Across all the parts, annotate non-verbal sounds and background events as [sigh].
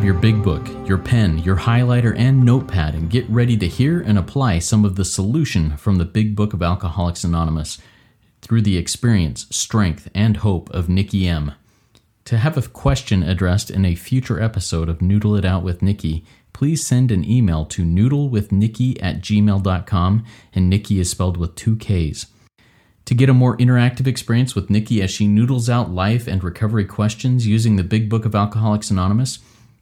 Grab your big book, your pen, your highlighter, and notepad and get ready to hear and apply some of the solution from the Big Book of Alcoholics Anonymous through the experience, strength, and hope of Nikki M. To have a question addressed in a future episode of Noodle It Out with Nikki, please send an email to noodlewithnikki at gmail.com, and Nikki is spelled with two Ks. To get a more interactive experience with Nikki as she noodles out life and recovery questions using the Big Book of Alcoholics Anonymous,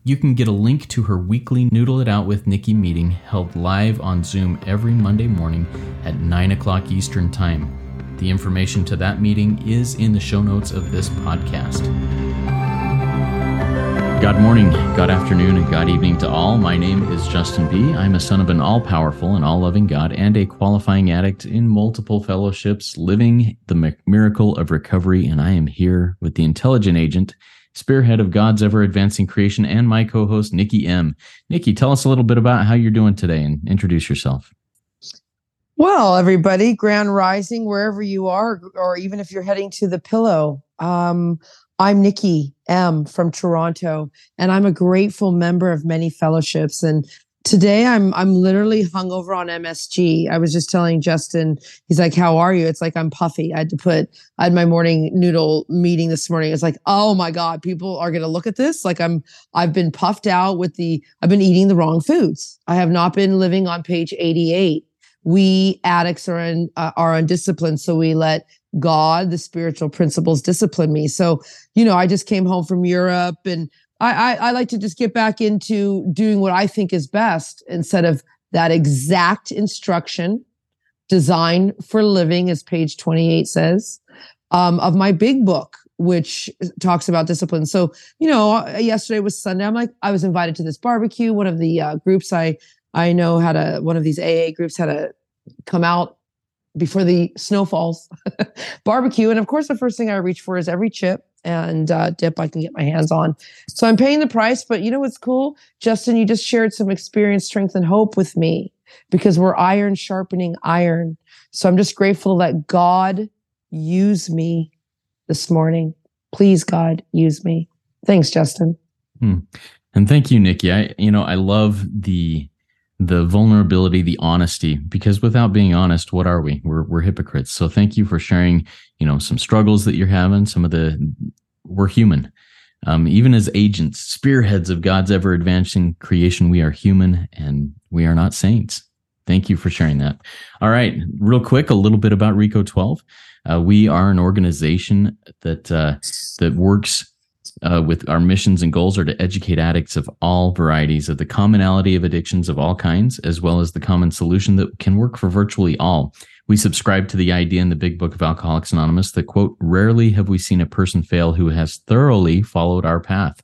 you can get a link to her weekly Noodle It Out with Nikki meeting held live on Zoom every Monday morning at 9 o'clock Eastern Time. The information to that meeting is in the show notes of this podcast. God morning, God afternoon, and God evening to all. My name is Justin B. I'm a son of an all powerful and all loving God and a qualifying addict in multiple fellowships, living the miracle of recovery. And I am here with the intelligent agent, spearhead of God's ever advancing creation, and my co host, Nikki M. Nikki, tell us a little bit about how you're doing today and introduce yourself. Well, everybody, Grand Rising, wherever you are, or even if you're heading to the pillow. Um, I'm Nikki M from Toronto, and I'm a grateful member of many fellowships. And today I'm I'm literally hung over on MSG. I was just telling Justin, he's like, How are you? It's like I'm puffy. I had to put I had my morning noodle meeting this morning. It's like, oh my God, people are gonna look at this. Like I'm I've been puffed out with the I've been eating the wrong foods. I have not been living on page 88 we addicts are in, uh, are undisciplined so we let god the spiritual principles discipline me so you know i just came home from europe and I, I i like to just get back into doing what i think is best instead of that exact instruction design for living as page 28 says um, of my big book which talks about discipline. So you know yesterday was sunday. I'm like i was invited to this barbecue. One of the uh, groups i I know had a one of these AA groups had a come out before the snow falls [laughs] barbecue, and of course the first thing I reach for is every chip and uh, dip I can get my hands on. So I'm paying the price, but you know what's cool, Justin? You just shared some experience, strength, and hope with me because we're iron sharpening iron. So I'm just grateful that God use me this morning. Please, God, use me. Thanks, Justin. Hmm. And thank you, Nikki. I, you know, I love the the vulnerability, the honesty, because without being honest, what are we? We're, we're hypocrites. So thank you for sharing, you know, some struggles that you're having, some of the, we're human. Um, even as agents, spearheads of God's ever advancing creation, we are human and we are not saints. Thank you for sharing that. All right, real quick, a little bit about Reco 12. Uh, we are an organization that uh, that works uh, with our missions and goals are to educate addicts of all varieties of the commonality of addictions of all kinds, as well as the common solution that can work for virtually all. We subscribe to the idea in the big book of Alcoholics Anonymous that, quote, rarely have we seen a person fail who has thoroughly followed our path.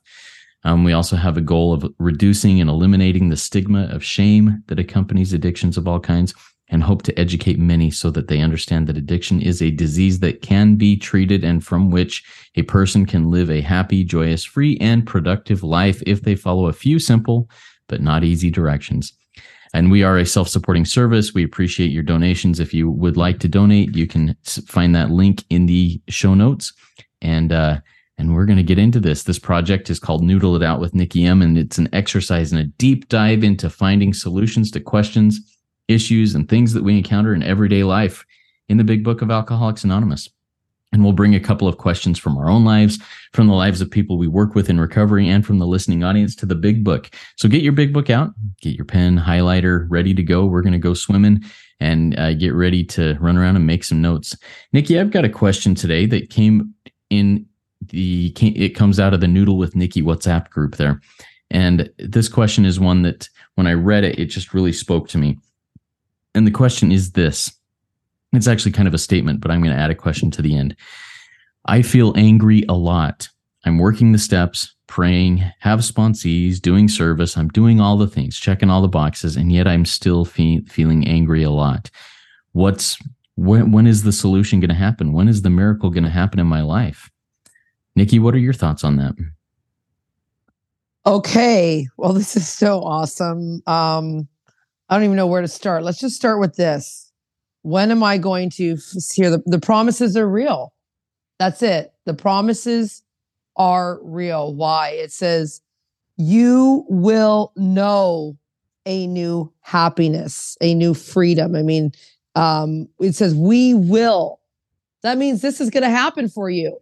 Um, we also have a goal of reducing and eliminating the stigma of shame that accompanies addictions of all kinds and hope to educate many so that they understand that addiction is a disease that can be treated and from which a person can live a happy, joyous, free, and productive life if they follow a few simple but not easy directions. And we are a self supporting service. We appreciate your donations. If you would like to donate, you can find that link in the show notes. And, uh, and we're going to get into this. This project is called Noodle It Out with Nikki M, and it's an exercise and a deep dive into finding solutions to questions issues and things that we encounter in everyday life in the big book of Alcoholics Anonymous. And we'll bring a couple of questions from our own lives, from the lives of people we work with in recovery, and from the listening audience to the big book. So get your big book out, get your pen, highlighter ready to go. We're going to go swimming and uh, get ready to run around and make some notes. Nikki, I've got a question today that came in the, it comes out of the Noodle with Nikki WhatsApp group there. And this question is one that when I read it, it just really spoke to me. And the question is this it's actually kind of a statement, but I'm going to add a question to the end. I feel angry a lot. I'm working the steps, praying, have sponsees, doing service. I'm doing all the things, checking all the boxes, and yet I'm still fe- feeling angry a lot. What's when, when is the solution going to happen? When is the miracle going to happen in my life? Nikki, what are your thoughts on that? Okay. Well, this is so awesome. Um, I don't even know where to start. Let's just start with this. When am I going to hear the, the promises are real? That's it. The promises are real. Why? It says, you will know a new happiness, a new freedom. I mean, um, it says, we will. That means this is going to happen for you.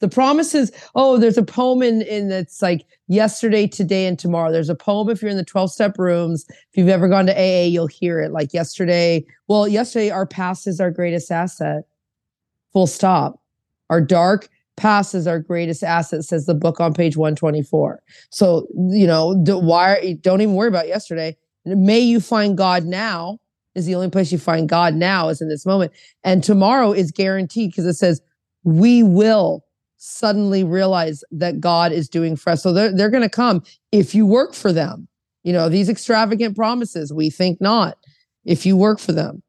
The promises, oh, there's a poem in, in that's like yesterday, today, and tomorrow. There's a poem if you're in the 12 step rooms. If you've ever gone to AA, you'll hear it like yesterday. Well, yesterday, our past is our greatest asset. Full stop. Our dark past is our greatest asset, says the book on page 124. So, you know, why don't even worry about yesterday. May you find God now is the only place you find God now is in this moment. And tomorrow is guaranteed because it says, we will suddenly realize that God is doing for us. So they're, they're going to come if you work for them. You know, these extravagant promises, we think not. If you work for them,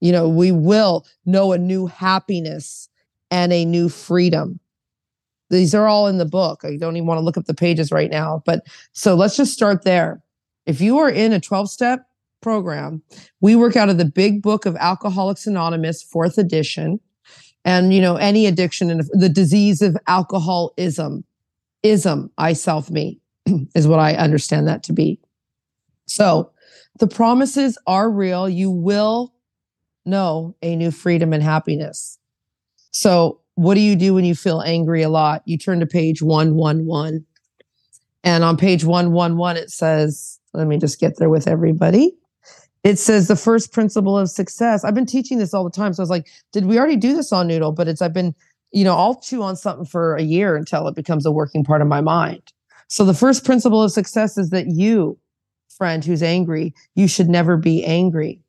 you know, we will know a new happiness and a new freedom. These are all in the book. I don't even want to look up the pages right now. But so let's just start there. If you are in a 12 step program, we work out of the big book of Alcoholics Anonymous, fourth edition and you know any addiction and the disease of alcoholism ism i self me [clears throat] is what i understand that to be. So the promises are real. You will know a new freedom and happiness. So what do you do when you feel angry a lot? You turn to page 111 and on page 111 it says let me just get there with everybody it says the first principle of success. I've been teaching this all the time. So I was like, did we already do this on Noodle? But it's, I've been, you know, I'll chew on something for a year until it becomes a working part of my mind. So the first principle of success is that you, friend who's angry, you should never be angry.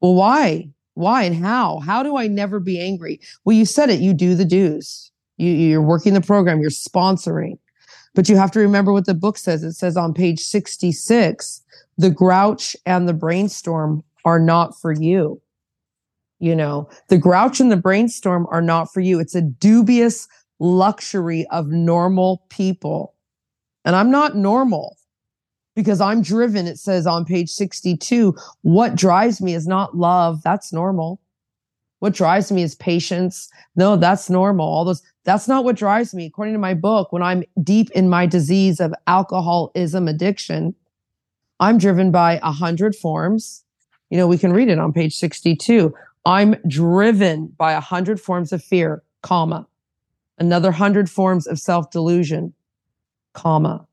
Well, why? Why and how? How do I never be angry? Well, you said it, you do the dues. You, you're working the program, you're sponsoring. But you have to remember what the book says. It says on page 66 the grouch and the brainstorm are not for you. You know, the grouch and the brainstorm are not for you. It's a dubious luxury of normal people. And I'm not normal because I'm driven. It says on page 62, what drives me is not love. That's normal. What drives me is patience. No, that's normal. All those, that's not what drives me. According to my book, when I'm deep in my disease of alcoholism addiction, I'm driven by a hundred forms. You know, we can read it on page 62. I'm driven by a hundred forms of fear, comma, another hundred forms of self delusion, comma,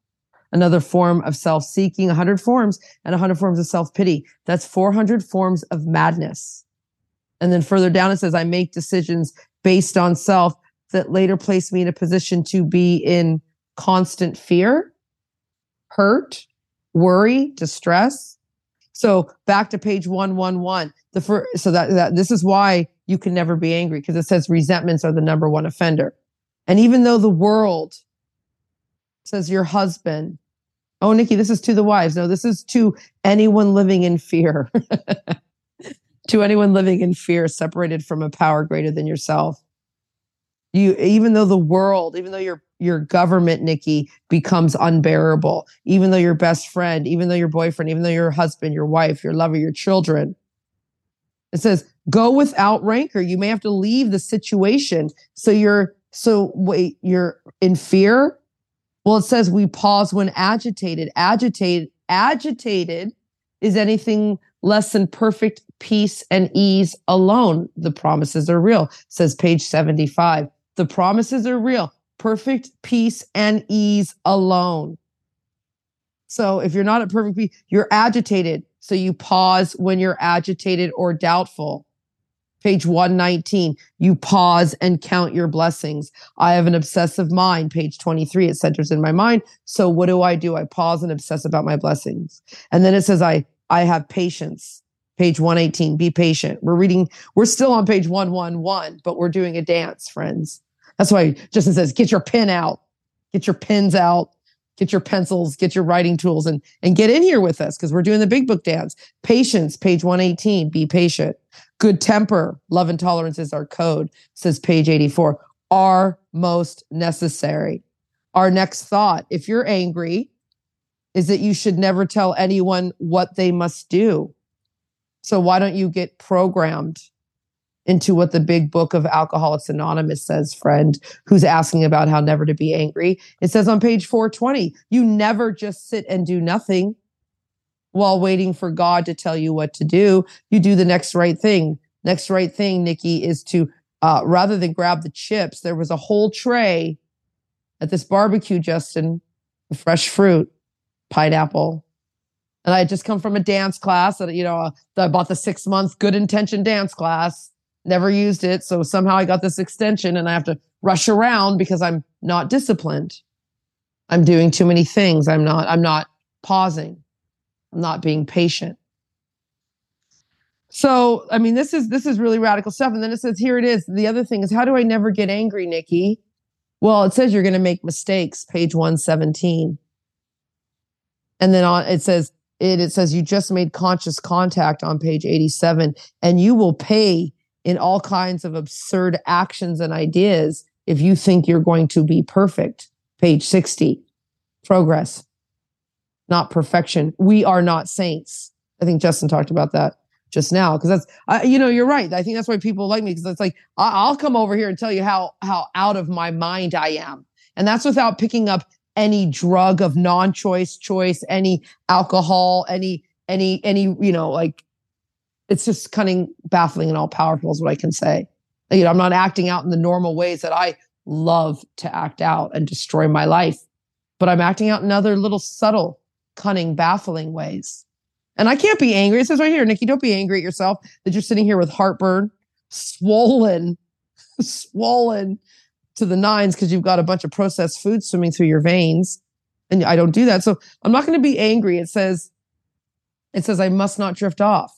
another form of self seeking, a hundred forms and a hundred forms of self pity. That's 400 forms of madness. And then further down, it says, I make decisions based on self that later place me in a position to be in constant fear, hurt, worry, distress. So back to page 111. The first, so that, that this is why you can never be angry because it says resentments are the number one offender. And even though the world says your husband, oh, Nikki, this is to the wives. No, this is to anyone living in fear. [laughs] to anyone living in fear, separated from a power greater than yourself. You, even though the world, even though your your government, Nikki, becomes unbearable, even though your best friend, even though your boyfriend, even though your husband, your wife, your lover, your children. It says, go without rancor. You may have to leave the situation. So you're, so wait, you're in fear. Well, it says we pause when agitated. Agitated, agitated is anything less than perfect peace and ease alone. The promises are real, says page 75. The promises are real perfect peace and ease alone. So if you're not at perfect peace, you're agitated. So you pause when you're agitated or doubtful. Page 119, you pause and count your blessings. I have an obsessive mind. Page 23, it centers in my mind. So what do I do? I pause and obsess about my blessings. And then it says, I, I have patience. Page 118, be patient. We're reading, we're still on page 111, but we're doing a dance, friends. That's why Justin says, get your pen out, get your pens out, get your pencils, get your writing tools, and and get in here with us because we're doing the big book dance. Patience, page 118. Be patient. Good temper, love and tolerance is our code, says page 84. Are most necessary. Our next thought, if you're angry, is that you should never tell anyone what they must do. So why don't you get programmed into what the big book of Alcoholics Anonymous says, friend, who's asking about how never to be angry. It says on page 420, you never just sit and do nothing while waiting for God to tell you what to do. You do the next right thing. Next right thing, Nikki, is to uh, rather than grab the chips, there was a whole tray at this barbecue, Justin, the fresh fruit, pineapple. And I had just come from a dance class that, you know, I bought the six month good intention dance class, never used it. So somehow I got this extension and I have to rush around because I'm not disciplined. I'm doing too many things. I'm not, I'm not pausing. I'm not being patient. So, I mean, this is this is really radical stuff. And then it says, here it is. The other thing is, how do I never get angry, Nikki? Well, it says you're going to make mistakes, page 117. And then on it says, it, it says you just made conscious contact on page 87, and you will pay in all kinds of absurd actions and ideas if you think you're going to be perfect. Page 60. Progress, not perfection. We are not saints. I think Justin talked about that just now because that's you know you're right i think that's why people like me because it's like I, will come over here and tell you how how out of my mind i am and that's without picking up any drug of non-choice choice any alcohol any any any you know like it's just cunning baffling and all powerful is what i can say you know i'm not acting out in the normal ways that i love to act out and destroy my life but i'm acting out in other little subtle cunning baffling ways and I can't be angry. It says right here, Nikki, don't be angry at yourself that you're sitting here with heartburn, swollen, [laughs] swollen to the nines because you've got a bunch of processed food swimming through your veins. And I don't do that. So I'm not going to be angry. It says, it says, I must not drift off.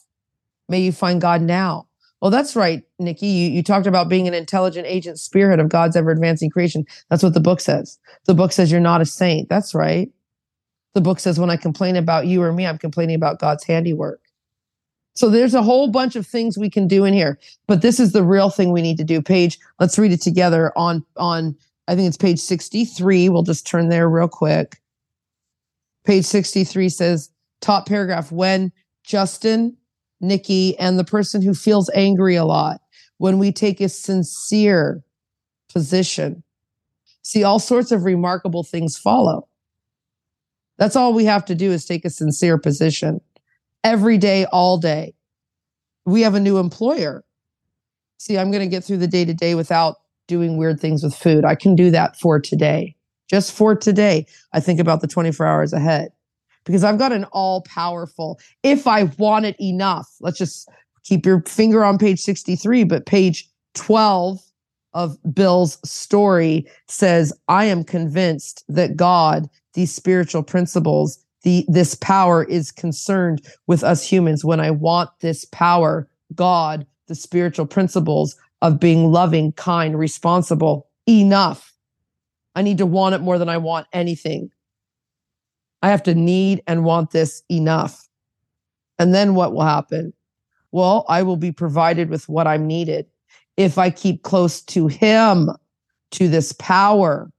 May you find God now. Well, that's right, Nikki. You, you talked about being an intelligent agent spirit of God's ever advancing creation. That's what the book says. The book says you're not a saint. That's right. The book says, when I complain about you or me, I'm complaining about God's handiwork. So there's a whole bunch of things we can do in here, but this is the real thing we need to do. Page, let's read it together on, on, I think it's page 63. We'll just turn there real quick. Page 63 says, top paragraph, when Justin, Nikki, and the person who feels angry a lot, when we take a sincere position, see all sorts of remarkable things follow. That's all we have to do is take a sincere position every day, all day. We have a new employer. See, I'm going to get through the day to day without doing weird things with food. I can do that for today. Just for today, I think about the 24 hours ahead because I've got an all powerful, if I want it enough, let's just keep your finger on page 63, but page 12 of Bill's story says, I am convinced that God these spiritual principles the this power is concerned with us humans. When i want this power god the spiritual principles of being loving kind responsible enough. I need to want it more than i want anything i have to need and want this enough and then what will happen well i will be provided with what i'm needed if i keep close to him to this power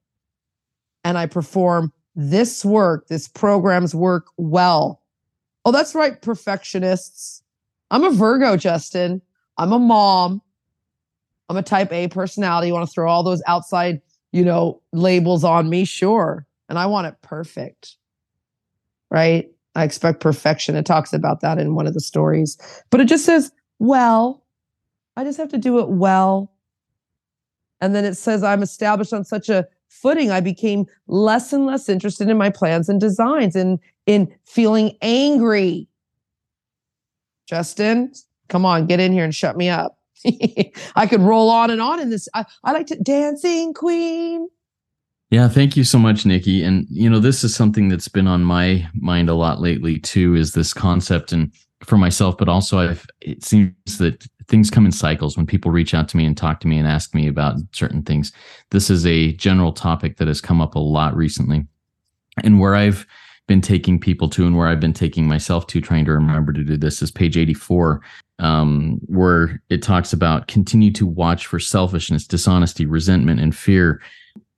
and i perform this work, this program's work well. Oh, that's right, perfectionists. I'm a Virgo, Justin. I'm a mom. I'm a type A personality. You want to throw all those outside, you know, labels on me? Sure. And I want it perfect. Right? I expect perfection. It talks about that in one of the stories, but it just says, well, I just have to do it well. And then it says, I'm established on such a footing, I became less and less interested in my plans and designs and in feeling angry. Justin, come on, get in here and shut me up. [laughs] I could roll on and on in this. I, I like to dancing queen. Yeah, thank you so much, Nikki. And you know, this is something that's been on my mind a lot lately too, is this concept and for myself, but also I've it seems that things come in cycles when people reach out to me and talk to me and ask me about certain things. This is a general topic that has come up a lot recently. And where I've been taking people to and where I've been taking myself to trying to remember to do this is page 84, um, where it talks about continue to watch for selfishness, dishonesty, resentment, and fear.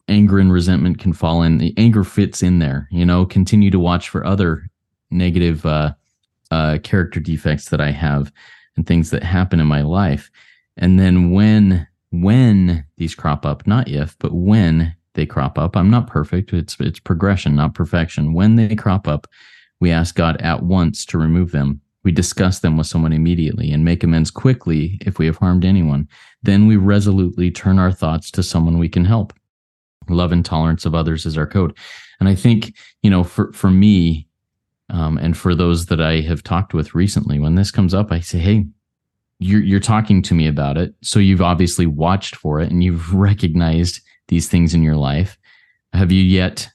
Anger and resentment can fall in. The anger fits in there, you know, continue to watch for other negative uh, uh, character defects that I have and things that happen in my life. And then when when these crop up, not if, but when they crop up, I'm not perfect. It's it's progression, not perfection. When they crop up, we ask God at once to remove them. We discuss them with someone immediately and make amends quickly if we have harmed anyone. Then we resolutely turn our thoughts to someone we can help. Love and tolerance of others is our code. And I think, you know, for, for me, um, and for those that I have talked with recently, when this comes up, I say, Hey, you're, you're talking to me about it. So you've obviously watched for it and you've [laughs] recognized these things in your life. Have you yet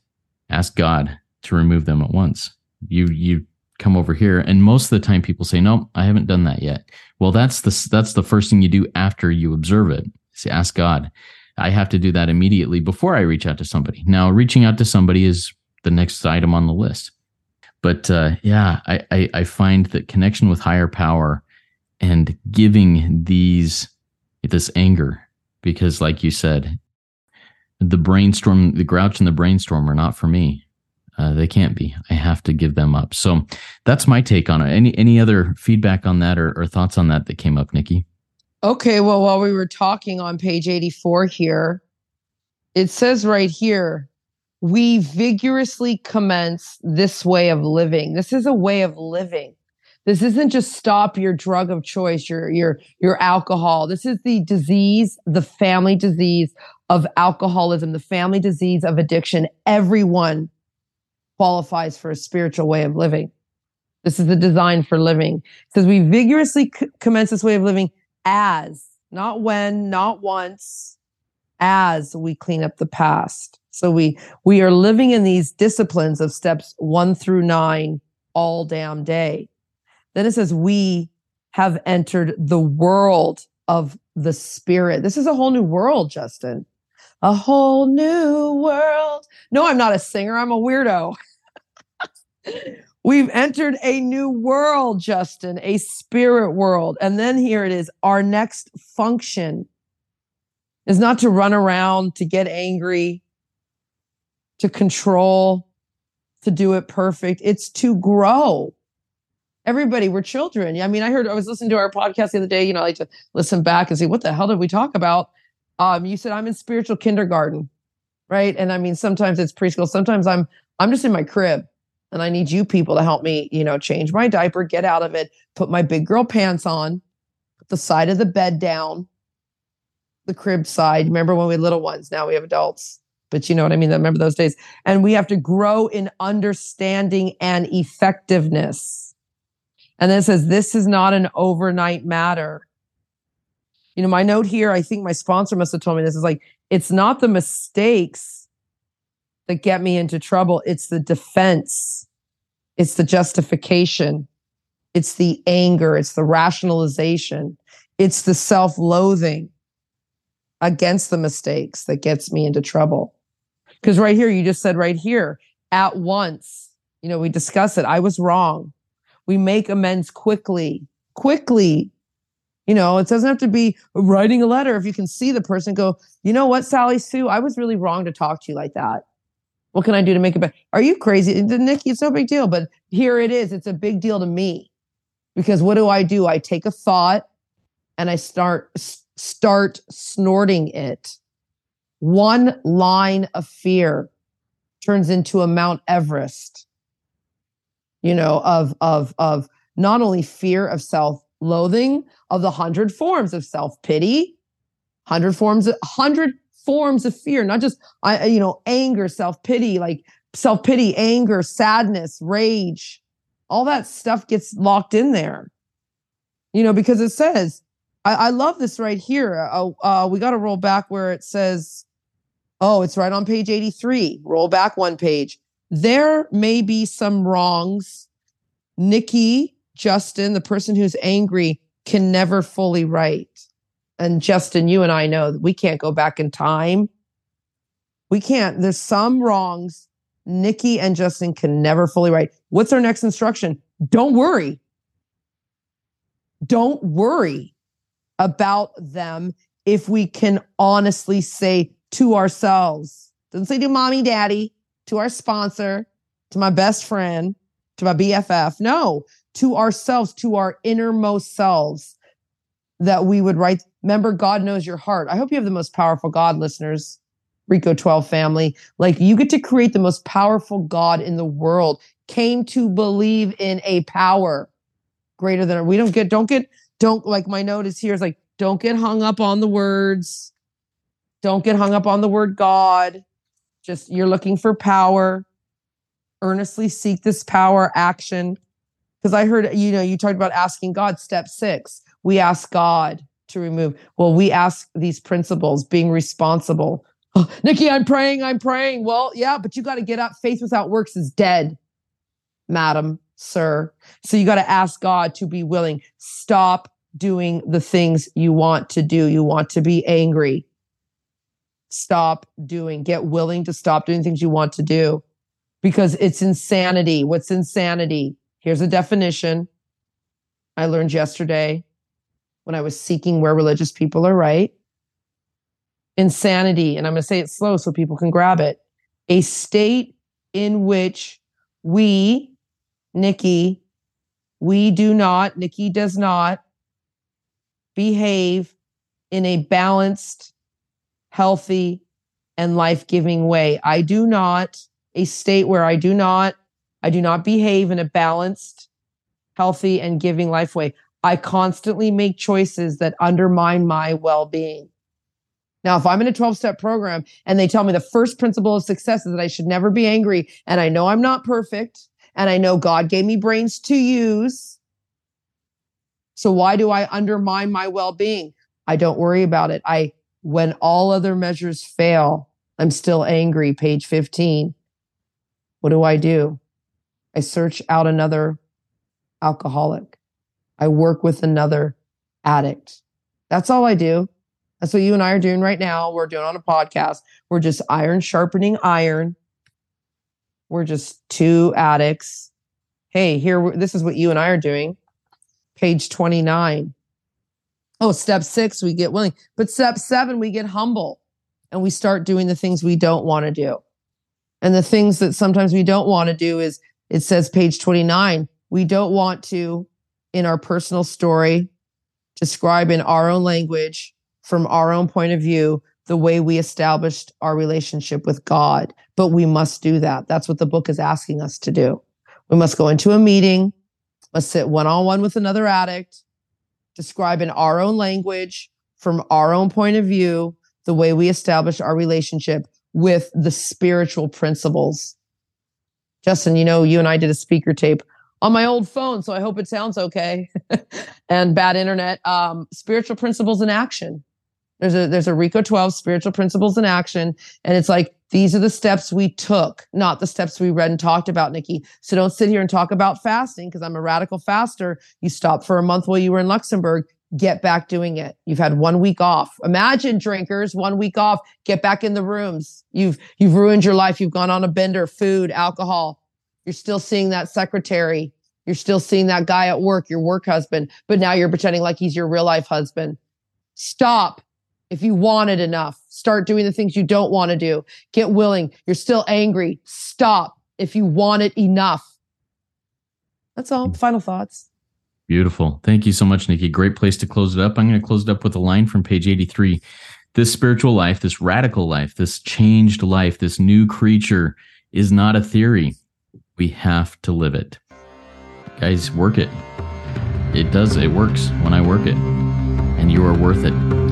asked God to remove them at once? You, you come over here. And most of the time people say, no, I haven't done that yet. Well, that's the, that's the first thing you do after you observe it. Say, ask God. I have to do that immediately before I reach out to somebody. Now, reaching out to somebody is the next item on the list. But uh, yeah, I, I, I find that connection with higher power and giving these this anger, because like you said, the brainstorm, the grouch and the brainstorm are not for me. Uh, they can't be. I have to give them up. So that's my take on it. Any any other feedback on that or, or thoughts on that that came up, Nikki? Okay, well, while we were talking on page 84 here, it says right here, we vigorously commence this way of living. This is a way of living. This isn't just stop your drug of choice, your your your alcohol. This is the disease, the family disease of alcoholism, the family disease of addiction. Everyone qualifies for a spiritual way of living. This is the design for living. It says we vigorously c- commence this way of living as, not when, not once, as we clean up the past. So we we are living in these disciplines of steps 1 through 9 all damn day. Then it says we have entered the world of the spirit. This is a whole new world, Justin. A whole new world. No, I'm not a singer. I'm a weirdo. [laughs] We've entered a new world, Justin, a spirit world. And then here it is our next function is not to run around, to get angry, to control, to do it perfect. It's to grow. Everybody, we're children. I mean, I heard, I was listening to our podcast the other day, you know, I like to listen back and see what the hell did we talk about? Um, you said I'm in spiritual kindergarten, right? And I mean, sometimes it's preschool, sometimes I'm, I'm just in my crib and I need you people to help me, you know, change my diaper, get out of it, put my big girl pants on, put the side of the bed down, the crib side. Remember when we little ones? Now we have adults. But you know what I mean? I remember those days. And we have to grow in understanding and effectiveness. And then it says, this is not an overnight matter. You know, my note here, I think my sponsor must have told me this is like, it's not the mistakes that get me into trouble. It's the defense, it's the justification, it's the anger, it's the rationalization, it's the self loathing against the mistakes that gets me into trouble. Because right here, you just said right here, at once, you know, we discuss it. I was wrong. We make amends quickly, quickly. You know, it doesn't have to be writing a letter. If you can see the person go, you know what, Sally Sue, I was really wrong to talk to you like that. What can I do to make it better? Are you crazy? Nikki, it's no big deal, but here it is. It's a big deal to me because what do I do? I take a thought and I start start snorting it. One line of fear turns into a Mount Everest. You know, of of of not only fear of self-loathing, of the hundred forms of self-pity, hundred forms, hundred forms of fear, not just I you know anger, self pity, like self pity, anger, sadness, rage, all that stuff gets locked in there. You know, because it says, I, I love this right here. Uh, uh, we got to roll back where it says, oh, it's right on page 83. Roll back one page. There may be some wrongs. Nikki, Justin, the person who's angry, can never fully right and Justin, you and I know that we can't go back in time. We can't. There's some wrongs Nikki and Justin can never fully right. What's our next instruction? Don't worry. Don't worry about them if we can honestly say to ourselves, doesn't say to mommy, daddy, to our sponsor, to my best friend, to my BFF. No, to ourselves, to our innermost selves that we would write Remember, God knows your heart. I hope you have the most powerful God, listeners. Reco 12 family. Like you get to create the most powerful God in the world. Came to believe in a power greater than we don't get, don't get, don't like my note is here is like, don't get hung up on the words. Don't get hung up on the word God. Just you're looking for power. Earnestly seek this power action. Because I heard, you know, you talked about asking God, step six. We ask God to remove. Well, we ask these principles, being responsible. Oh, Nikki, I'm praying, I'm praying. Well, yeah, but you got to get up. Faith without works is dead, madam, sir. So you got to ask God to be willing. Stop doing the things you want to do. You want to be angry. Stop doing, get willing to stop doing things you want to do because it's insanity. What's insanity? Here's a definition I learned yesterday when I was seeking where religious people are right. Insanity, and I'm going to say it slow so people can grab it. A state in which we, Nikki, we do not, Nikki does not behave in a balanced, healthy, and life giving way. I do not, a state where I do not, I do not behave in a balanced, healthy, and giving life way. I constantly make choices that undermine my well being. Now, if I'm in a 12 step program and they tell me the first principle of success is that I should never be angry, and I know I'm not perfect, and I know God gave me brains to use. So why do I undermine my well being? I don't worry about it. I, when all other measures fail, I'm still angry. Page 15. What do I do? I search out another alcoholic. I work with another addict. That's all I do. That's what you and I are doing right now. We're doing on a podcast. We're just iron sharpening iron. We're just two addicts. Hey, here, this is what you and I are doing. Page 29. Oh, step six, we get willing. But step seven, we get humble and we start doing the things we don't want to do. And the things that sometimes we don't want to do is it says, page 29, we don't want to in our personal story, describe in our own language, from our own point of view, the way we established our relationship with God. But we must do that. That's what the book is asking us to do. We must go into a meeting, must sit one on one with another addict, describe in our own language, from our own point of view, the way we establish our relationship with the spiritual principles. Justin, you know, you and I did a speaker tape on my old phone, so I hope it sounds okay. [laughs] and bad internet. Um, spiritual principles in action. There's a there's a Reco 12 spiritual principles in action, and it's like these are the steps we took, not the steps we read and talked about, Nikki. So don't sit here and talk about fasting because I'm a radical faster. You stopped for a month while you were in Luxembourg. Get back doing it. You've had one week off. Imagine drinkers, one week off. Get back in the rooms. You've you've ruined your life. You've gone on a bender, food, alcohol you're still seeing that secretary. You're still seeing that guy at work, your work husband, but now you're pretending like he's your real life husband. Stop. If you want it enough, start doing the things you don't want to do. Get willing. You're still angry. Stop if you want it enough. That's all. Final thoughts. Beautiful. Thank you so much, Nikki. Great place to close it up. I'm going to close it up with a line from page 83. This spiritual life, this radical life, this changed life, this new creature is not a theory. We have to live it. Guys, work it. It does, it works when I work it. And you are worth it.